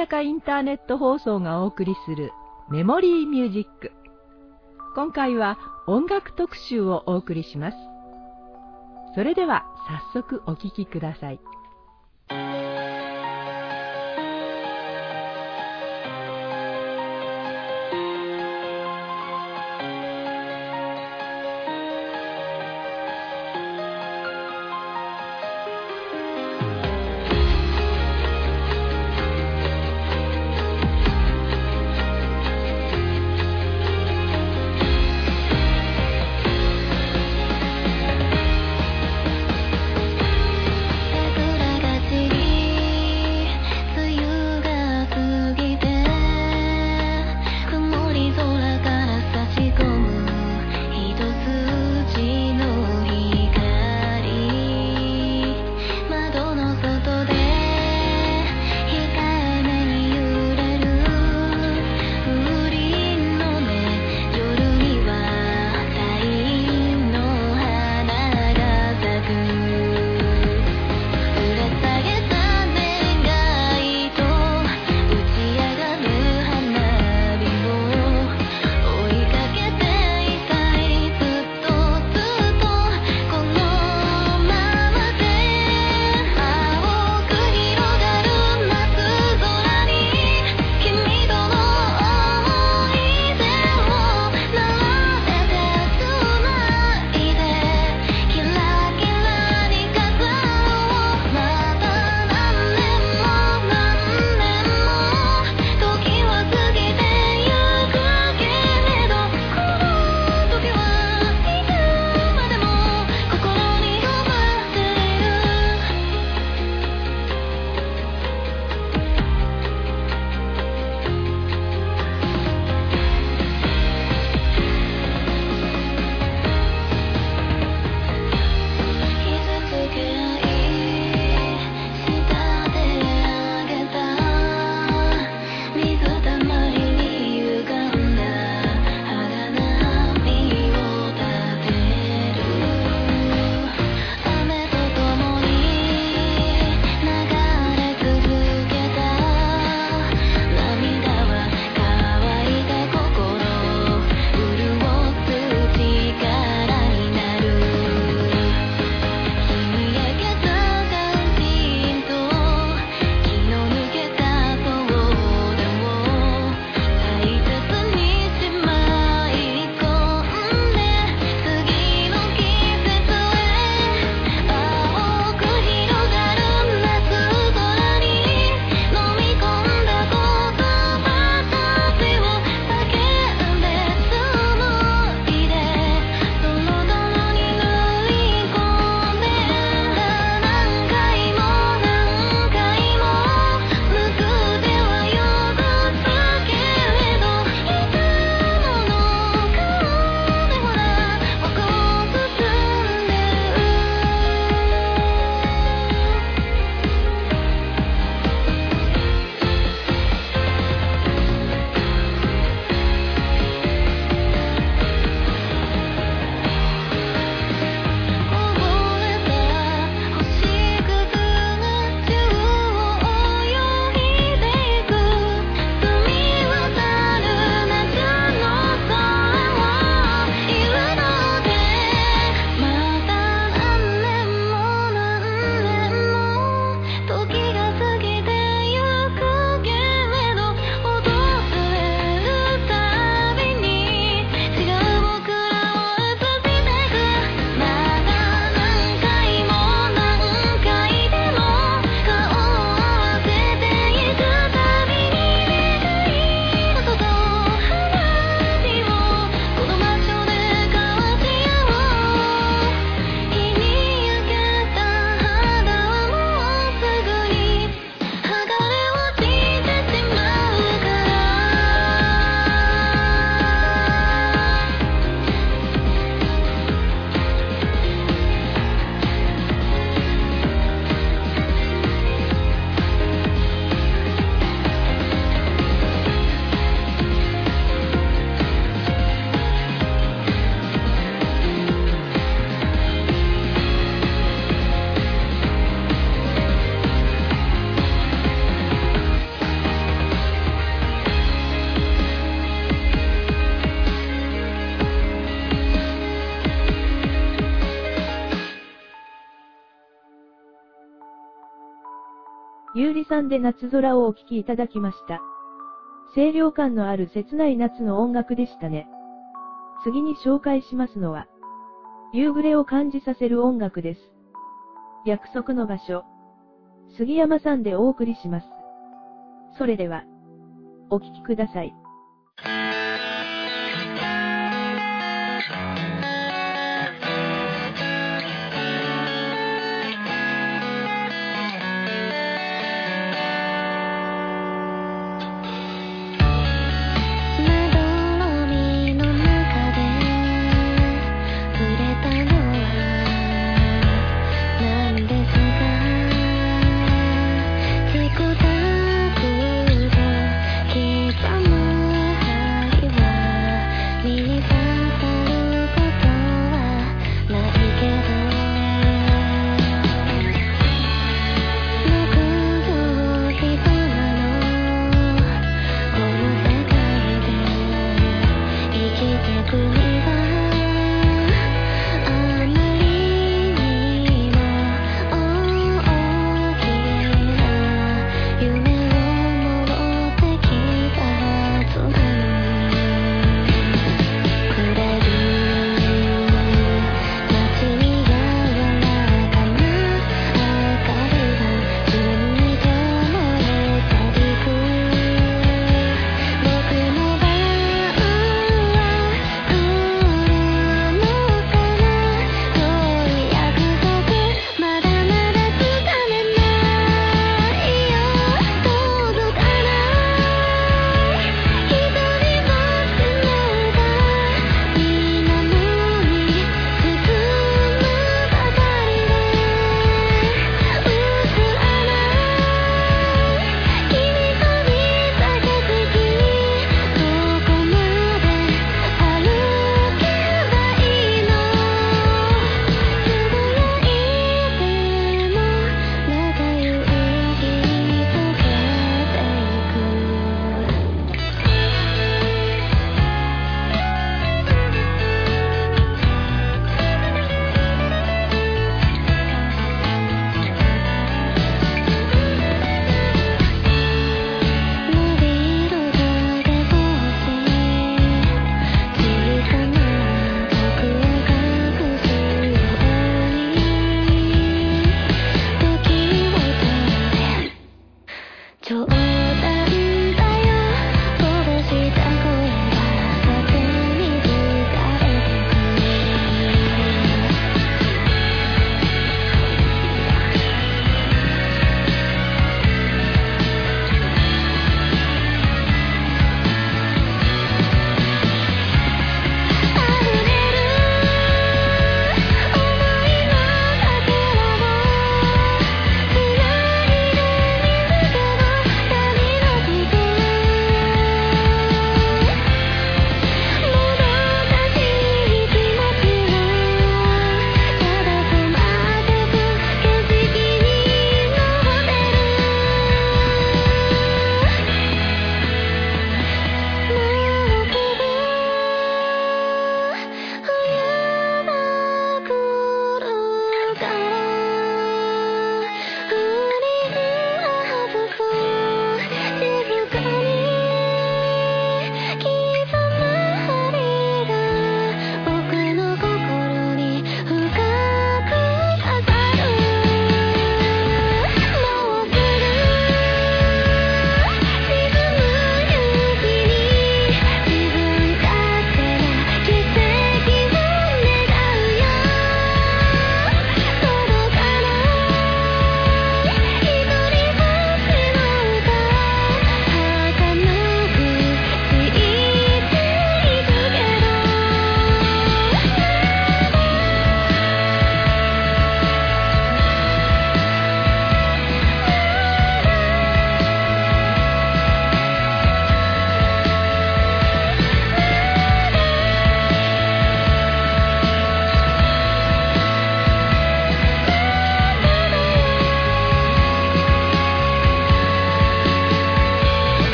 やかインターネット放送がお送りするメモリーミュージック。今回は音楽特集をお送りします。それでは早速お聴きください。ゆうりさんで夏空をお聴きいただきました。清涼感のある切ない夏の音楽でしたね。次に紹介しますのは、夕暮れを感じさせる音楽です。約束の場所。杉山さんでお送りします。それでは、お聴きください。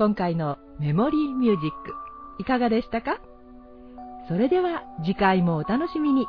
今回のメモリーミュージックいかがでしたか？それでは次回もお楽しみに。